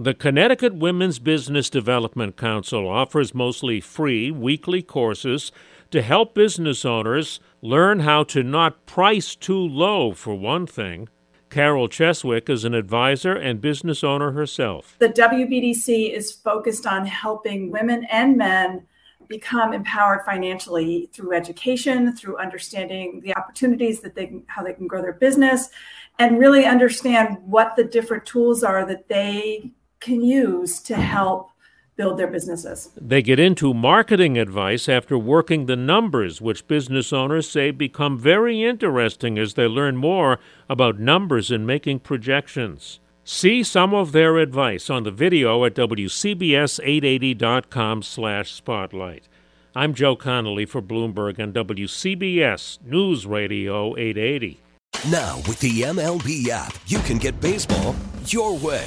The Connecticut Women's Business Development Council offers mostly free weekly courses to help business owners learn how to not price too low, for one thing. Carol Cheswick is an advisor and business owner herself. The WBDC is focused on helping women and men become empowered financially through education, through understanding the opportunities that they can, how they can grow their business, and really understand what the different tools are that they can use to help build their businesses. They get into marketing advice after working the numbers, which business owners say become very interesting as they learn more about numbers and making projections. See some of their advice on the video at WCBS880.com slash spotlight. I'm Joe Connolly for Bloomberg and WCBS News Radio 880. Now, with the MLB app, you can get baseball your way.